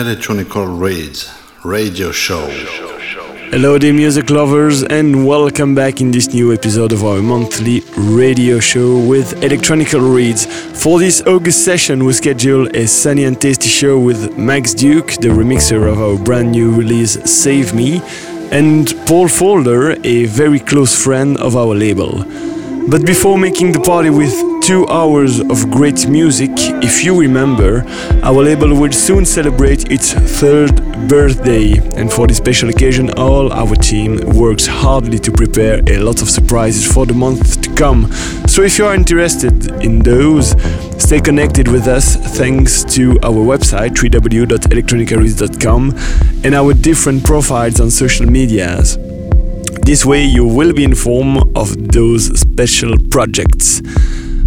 Electronical Reeds Radio Show. Hello, dear music lovers, and welcome back in this new episode of our monthly radio show with Electronical Reeds. For this August session, we schedule a sunny and tasty show with Max Duke, the remixer of our brand new release Save Me, and Pole Folder, a very close friend of our label. But before making the party with two hours of great music, if you remember, our label will soon celebrate its third birthday, and for this special occasion, all our team works hardly to prepare a lot of surprises for the month to come. So if you are interested in those, stay connected with us thanks to our website www.electronicalreeds.com and our different profiles on social medias. This way, you will be informed of those special projects.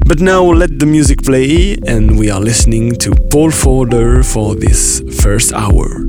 But now let the music play, and we are listening to Pole Folder for this first hour.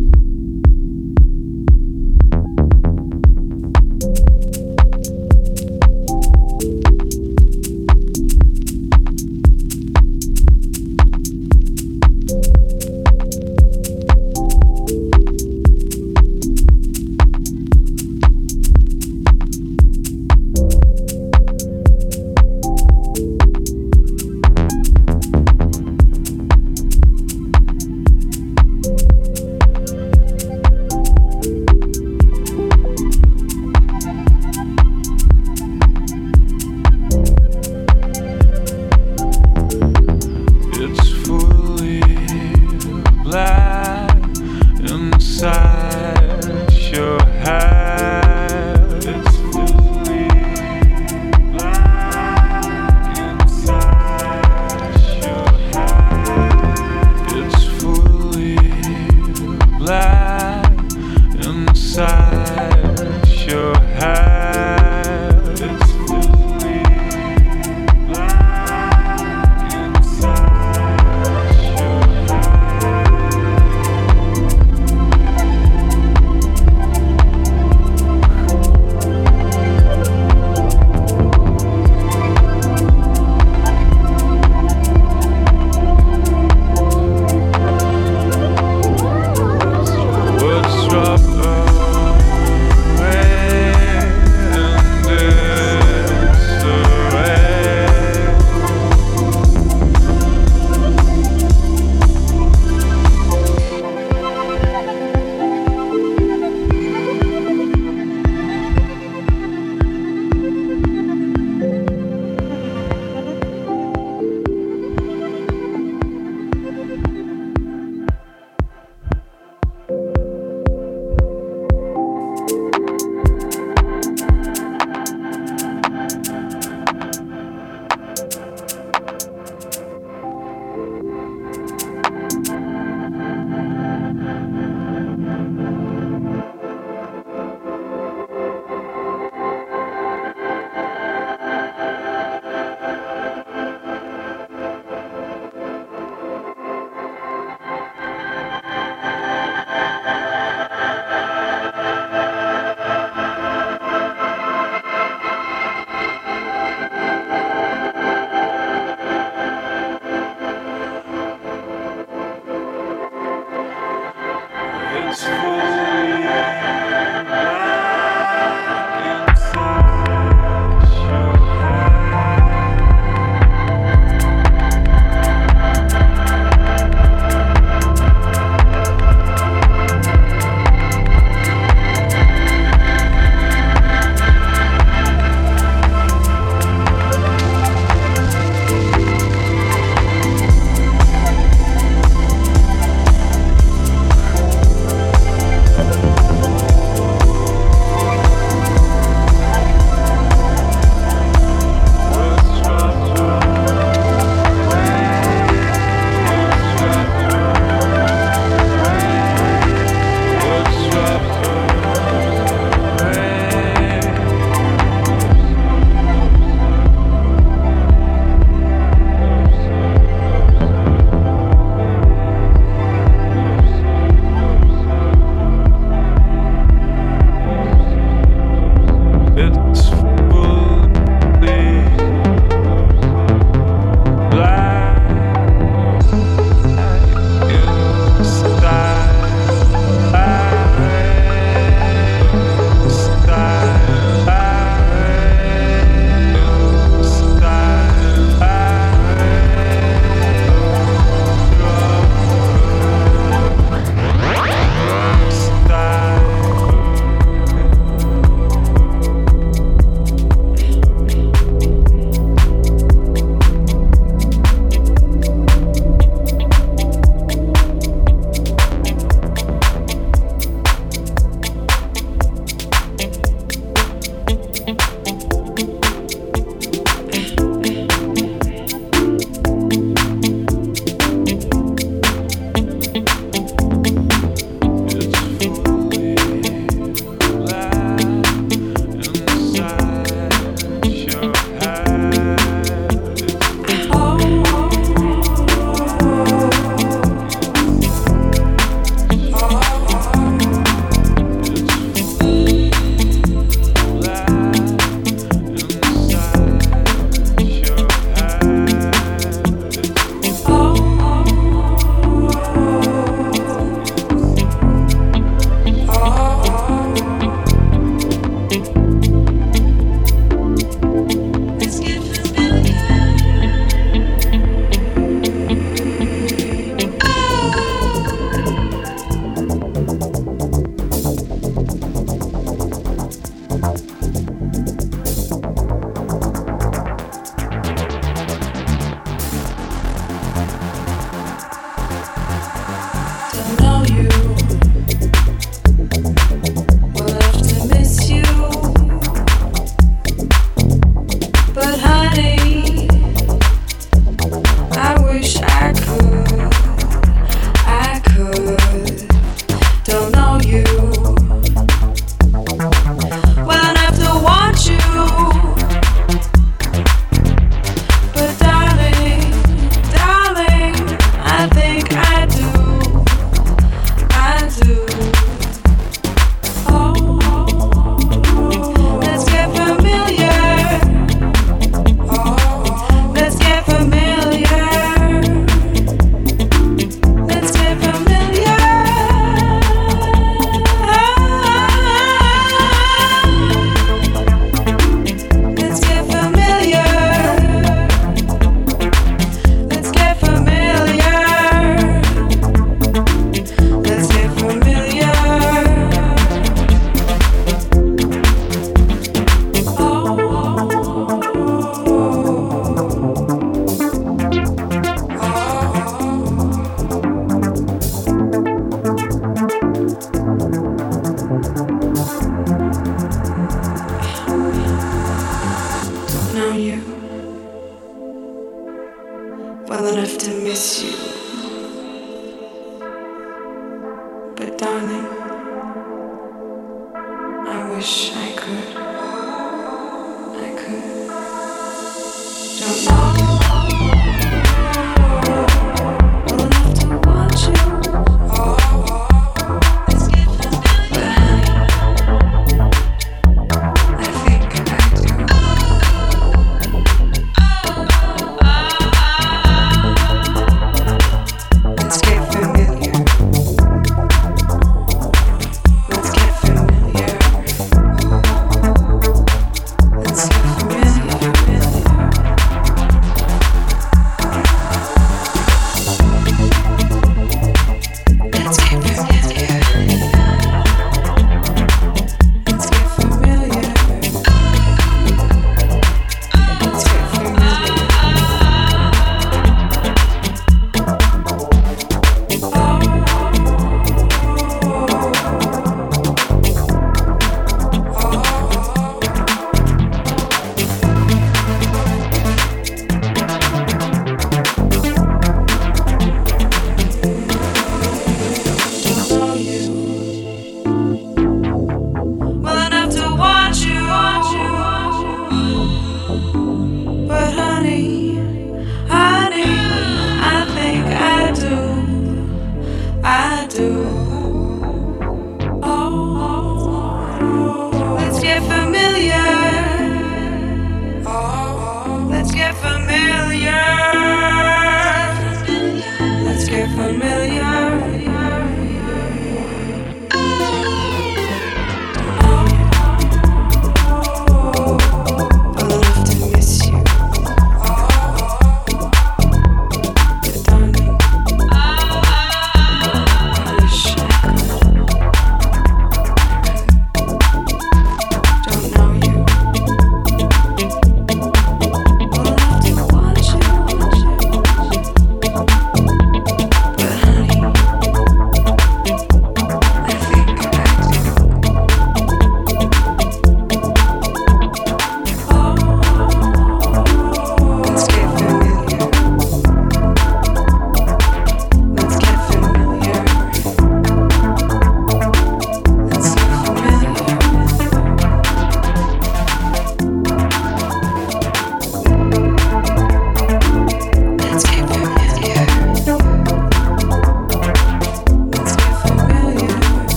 transform.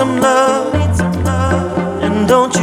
Some love. And don't you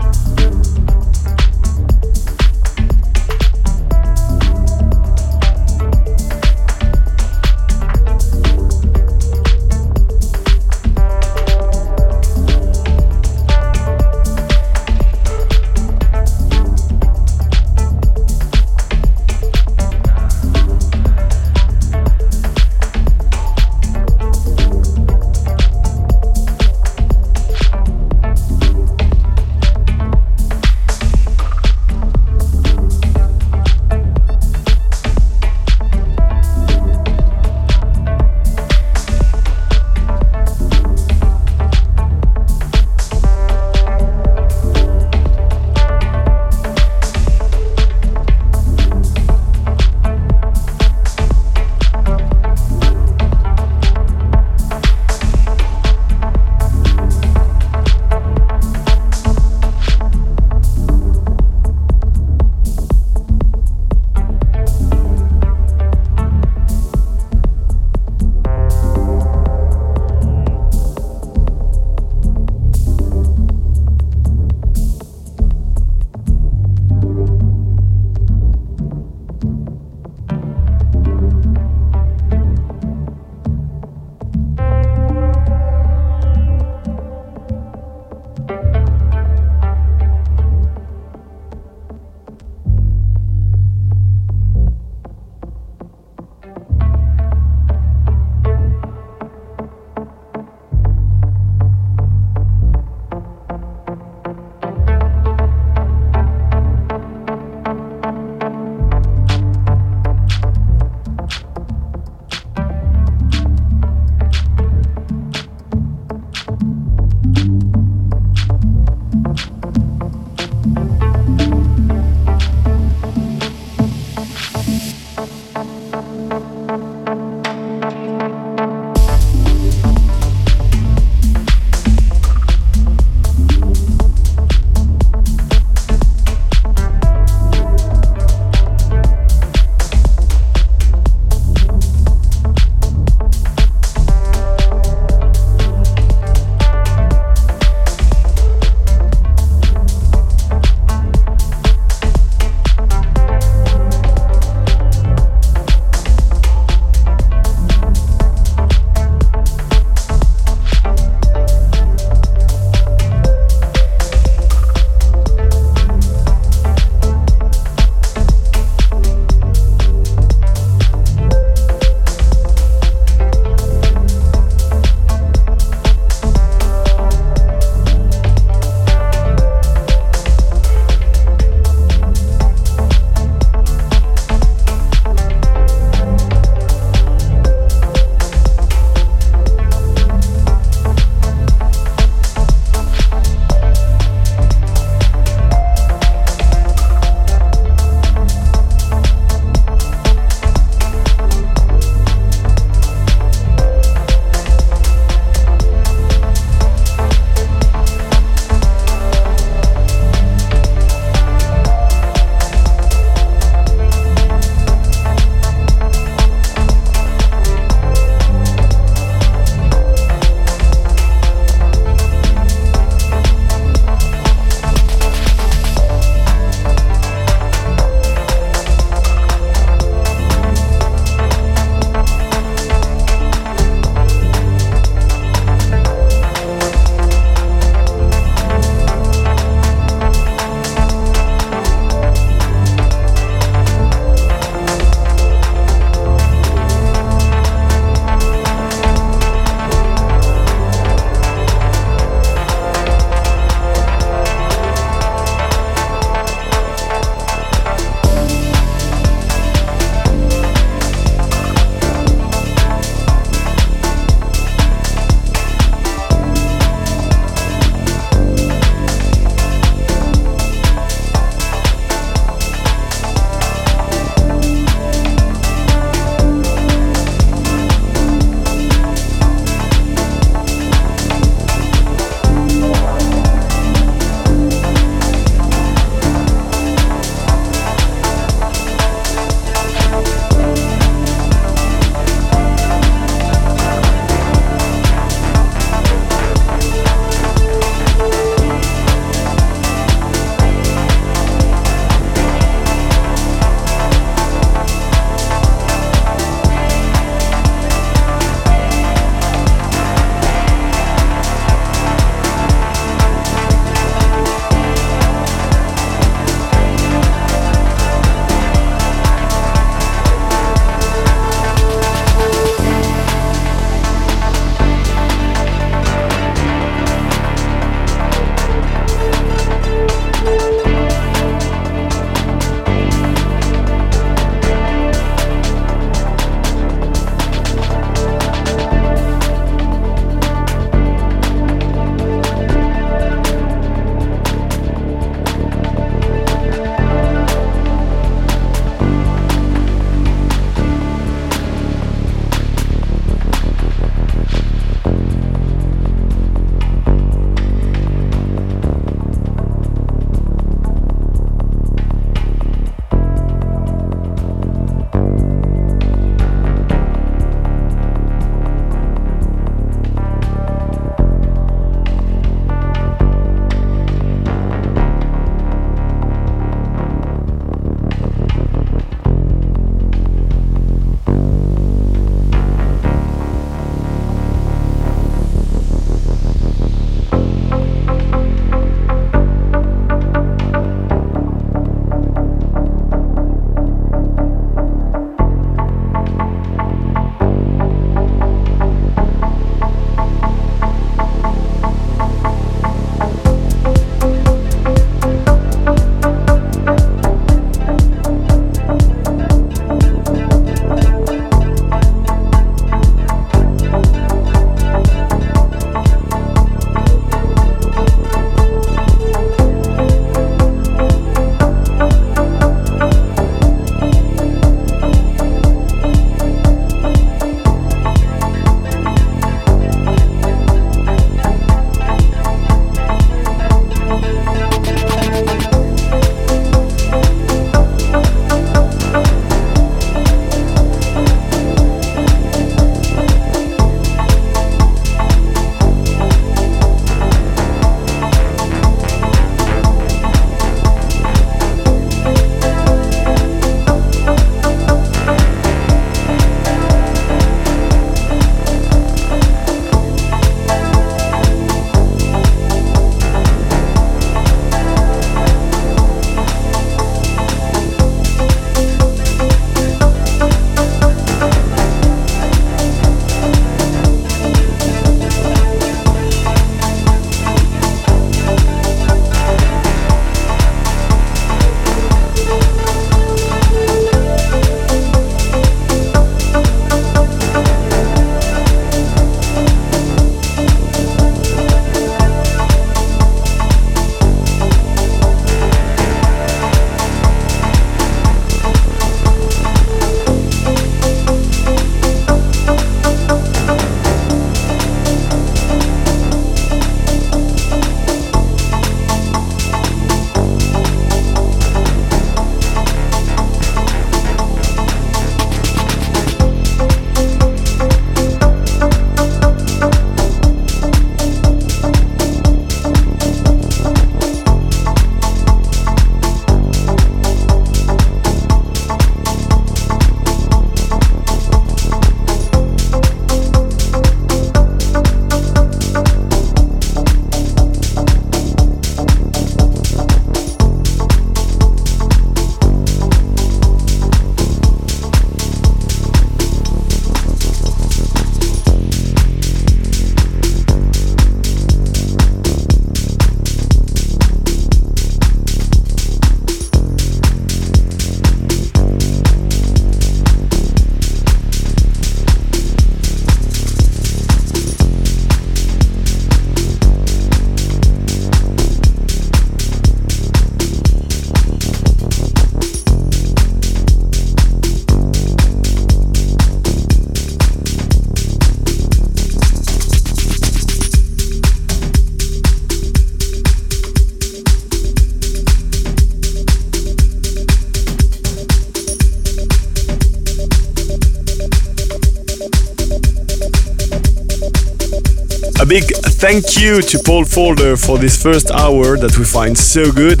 thank you to Pole Folder for this first hour that we find so good.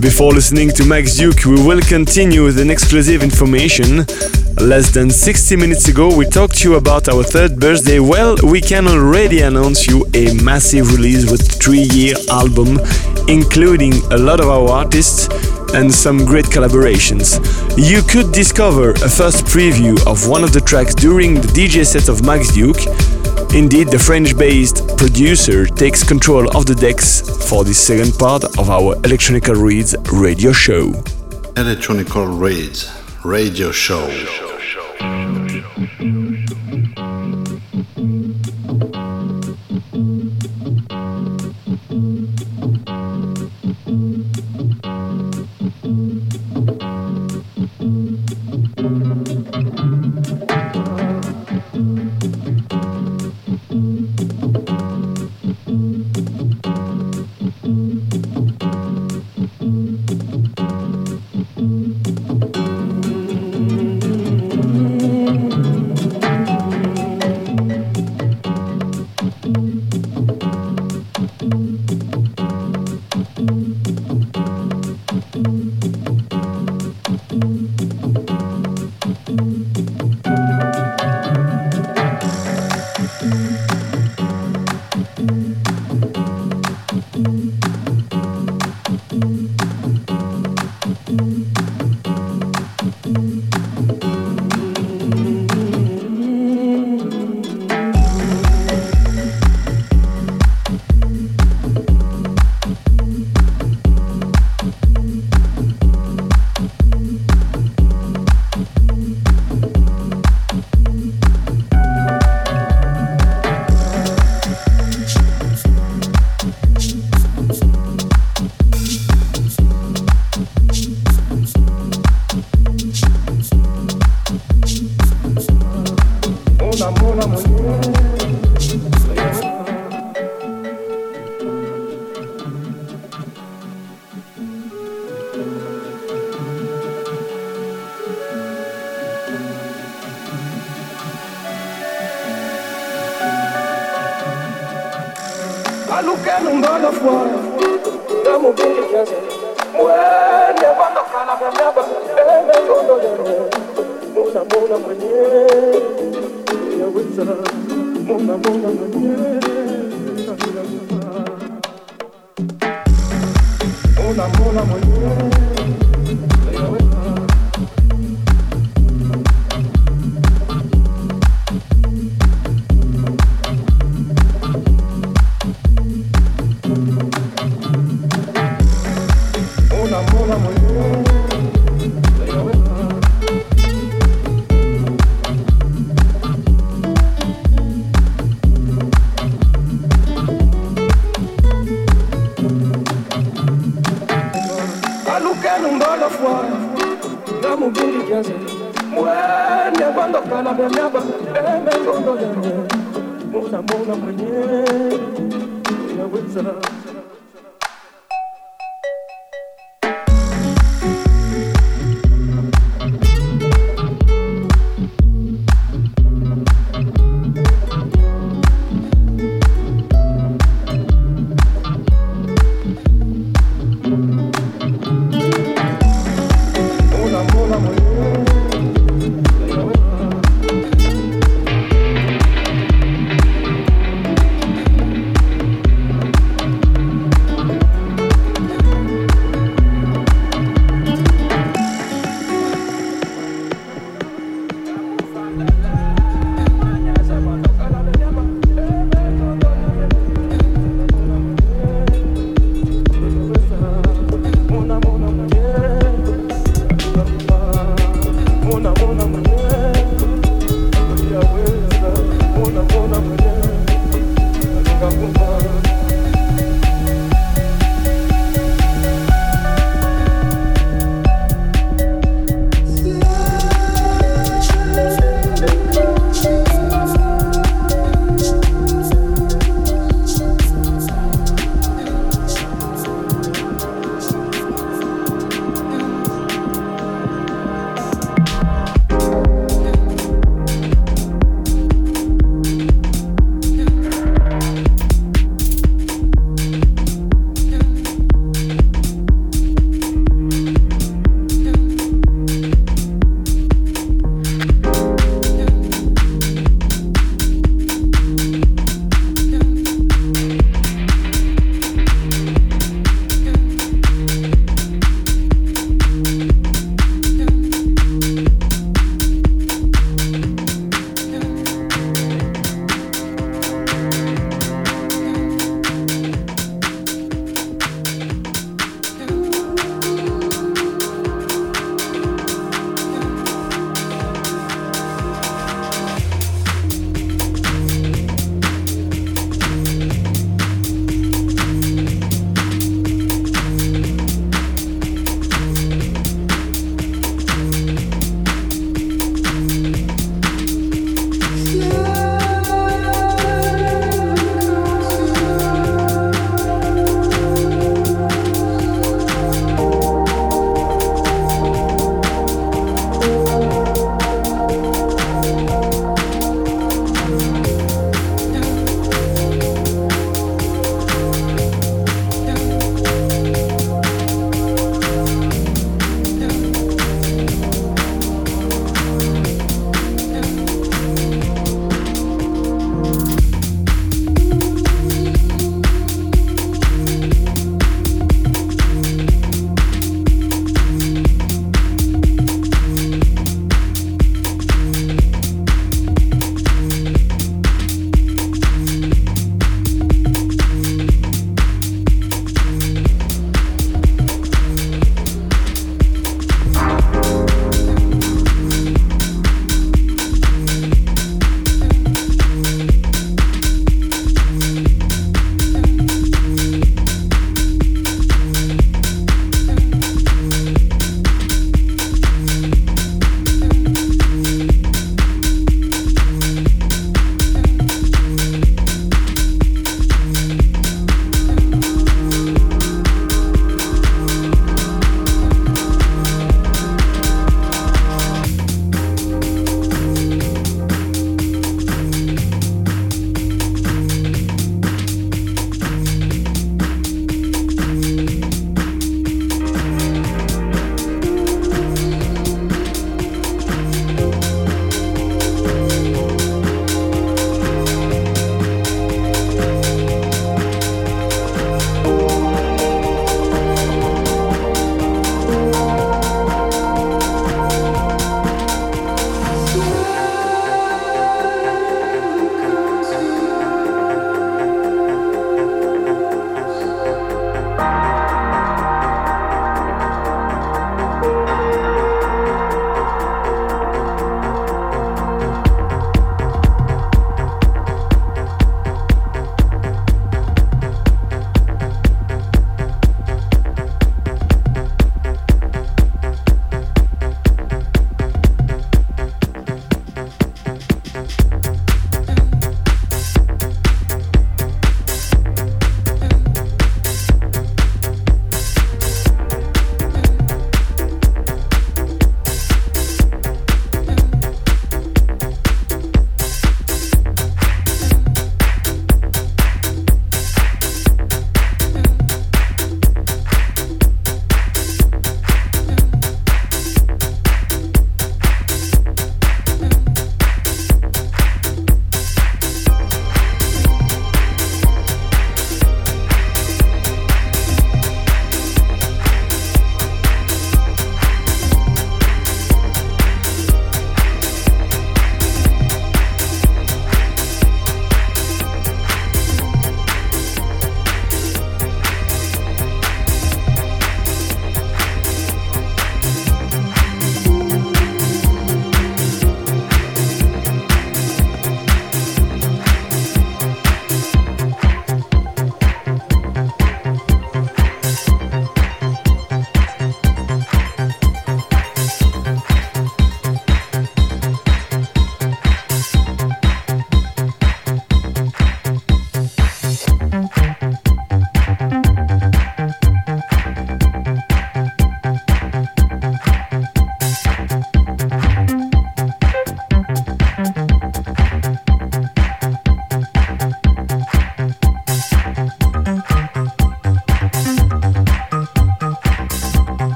Before listening to Max Duke, we will continue with an exclusive information. Less than 60 minutes ago, we talked to you about our third birthday. Well, we can already announce you a massive release with three-year album, including a lot of our artists and some great collaborations. You could discover a first preview of one of the tracks during the DJ set of Max Duke. Indeed, the French based producer takes control of the decks for the second part of our Electronical Reeds radio show. Electronical Reeds radio show.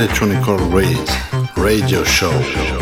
Electronical Reeds Radio Show.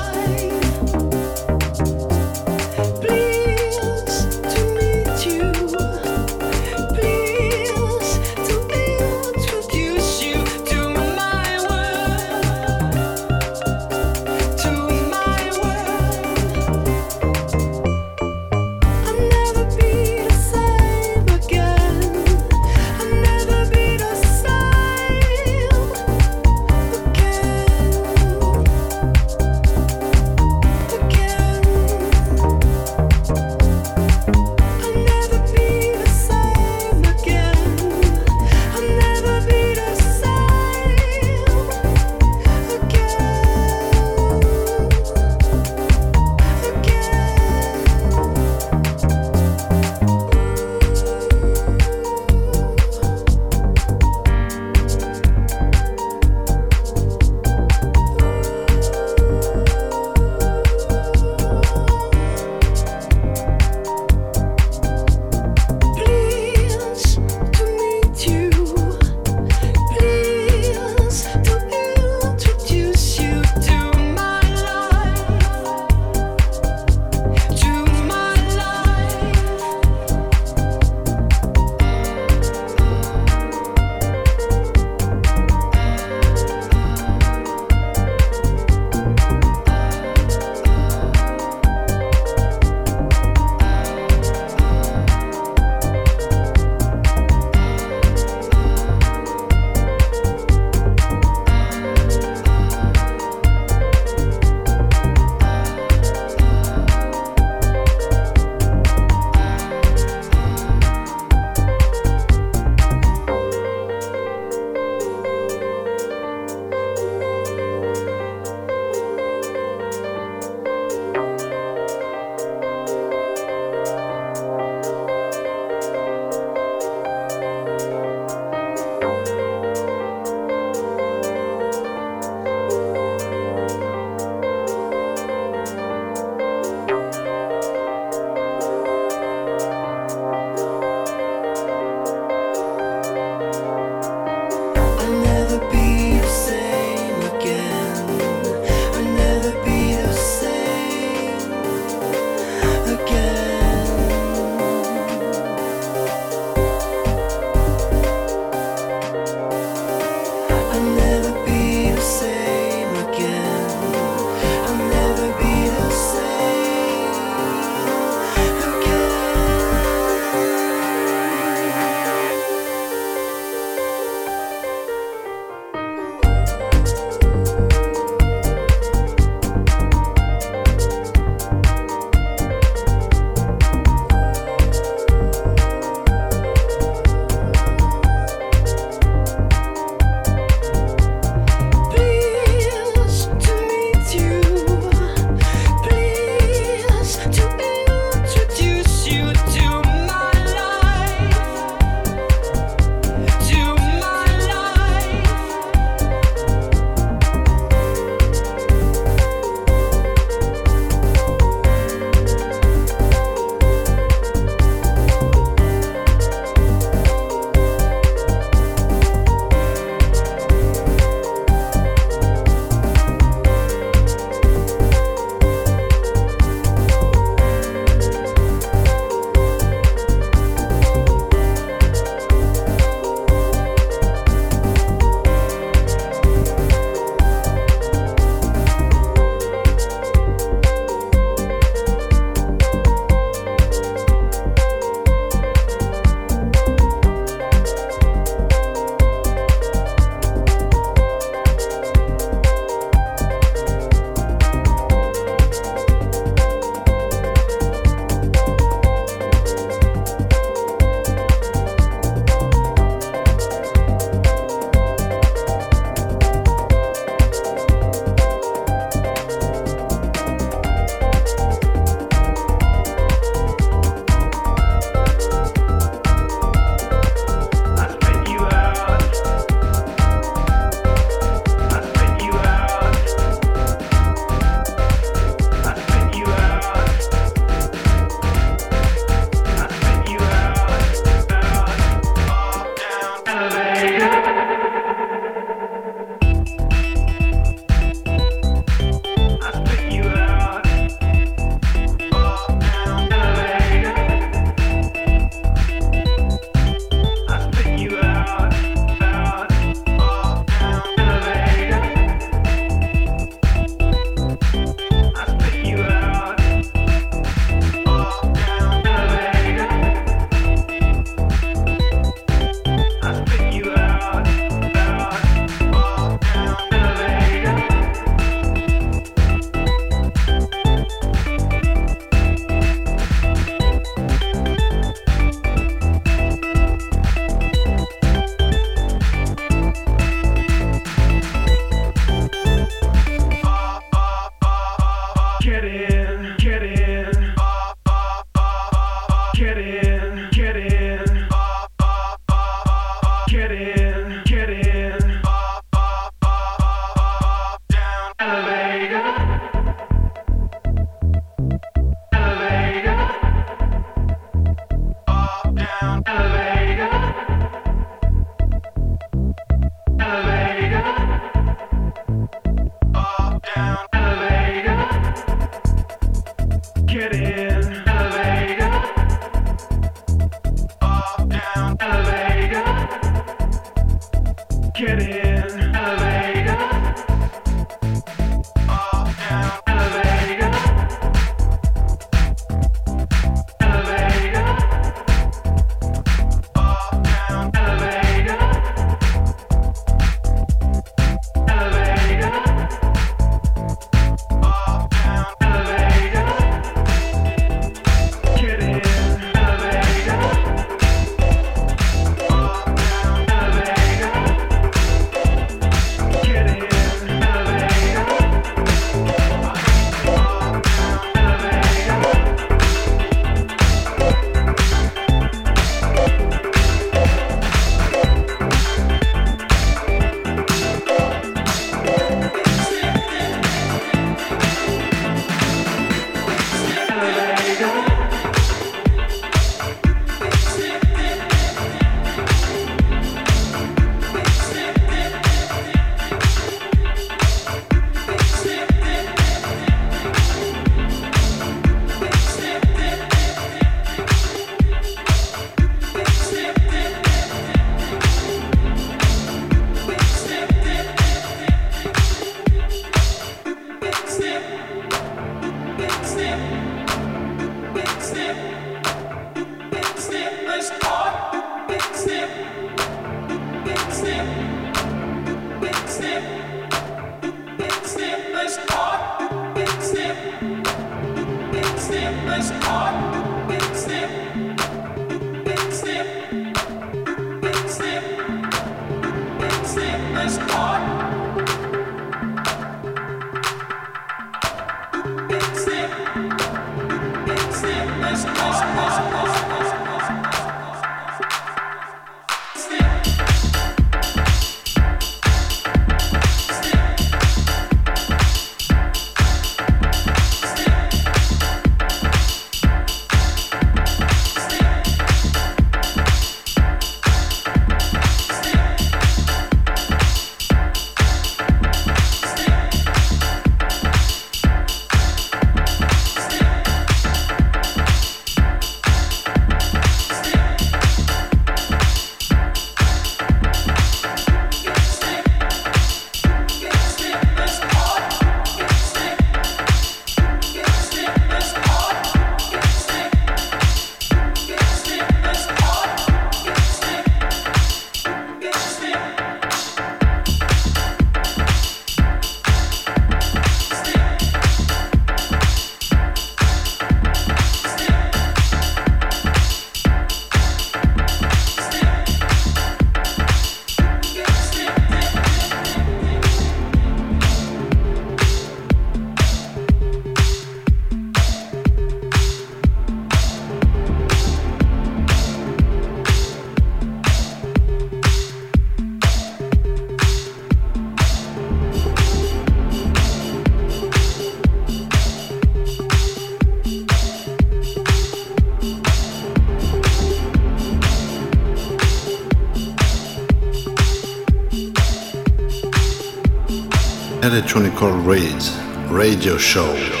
Electronical Reeds Radio Show.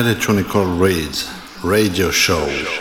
Electronical Reeds Radio Show.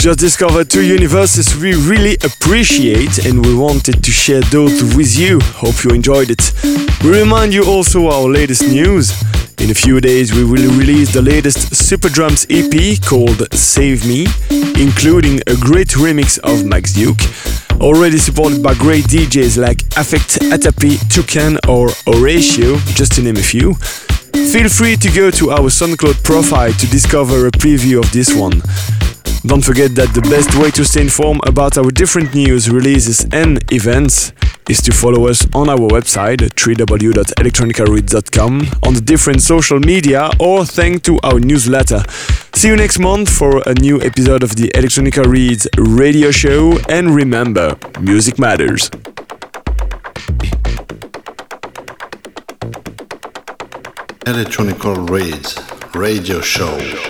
Just discovered two universes we really appreciate and we wanted to share those with you. Hope you enjoyed it. We remind you also our latest news. In a few days, we will release the latest Super Drums EP called Save Me, including a great remix of Max Duke, already supported by great DJs like Affect, Atapy, Toucan, or Horatio, just to name a few. Feel free to go to our SoundCloud profile to discover a preview of this one. Don't forget that the best way to stay informed about our different news, releases, and events is to follow us on our website www.electronicalreeds.com, on the different social media, or thanks to our newsletter. See you next month for a new episode of the Electronical Reeds radio show, and remember, music matters. Electronical Reeds Radio Show.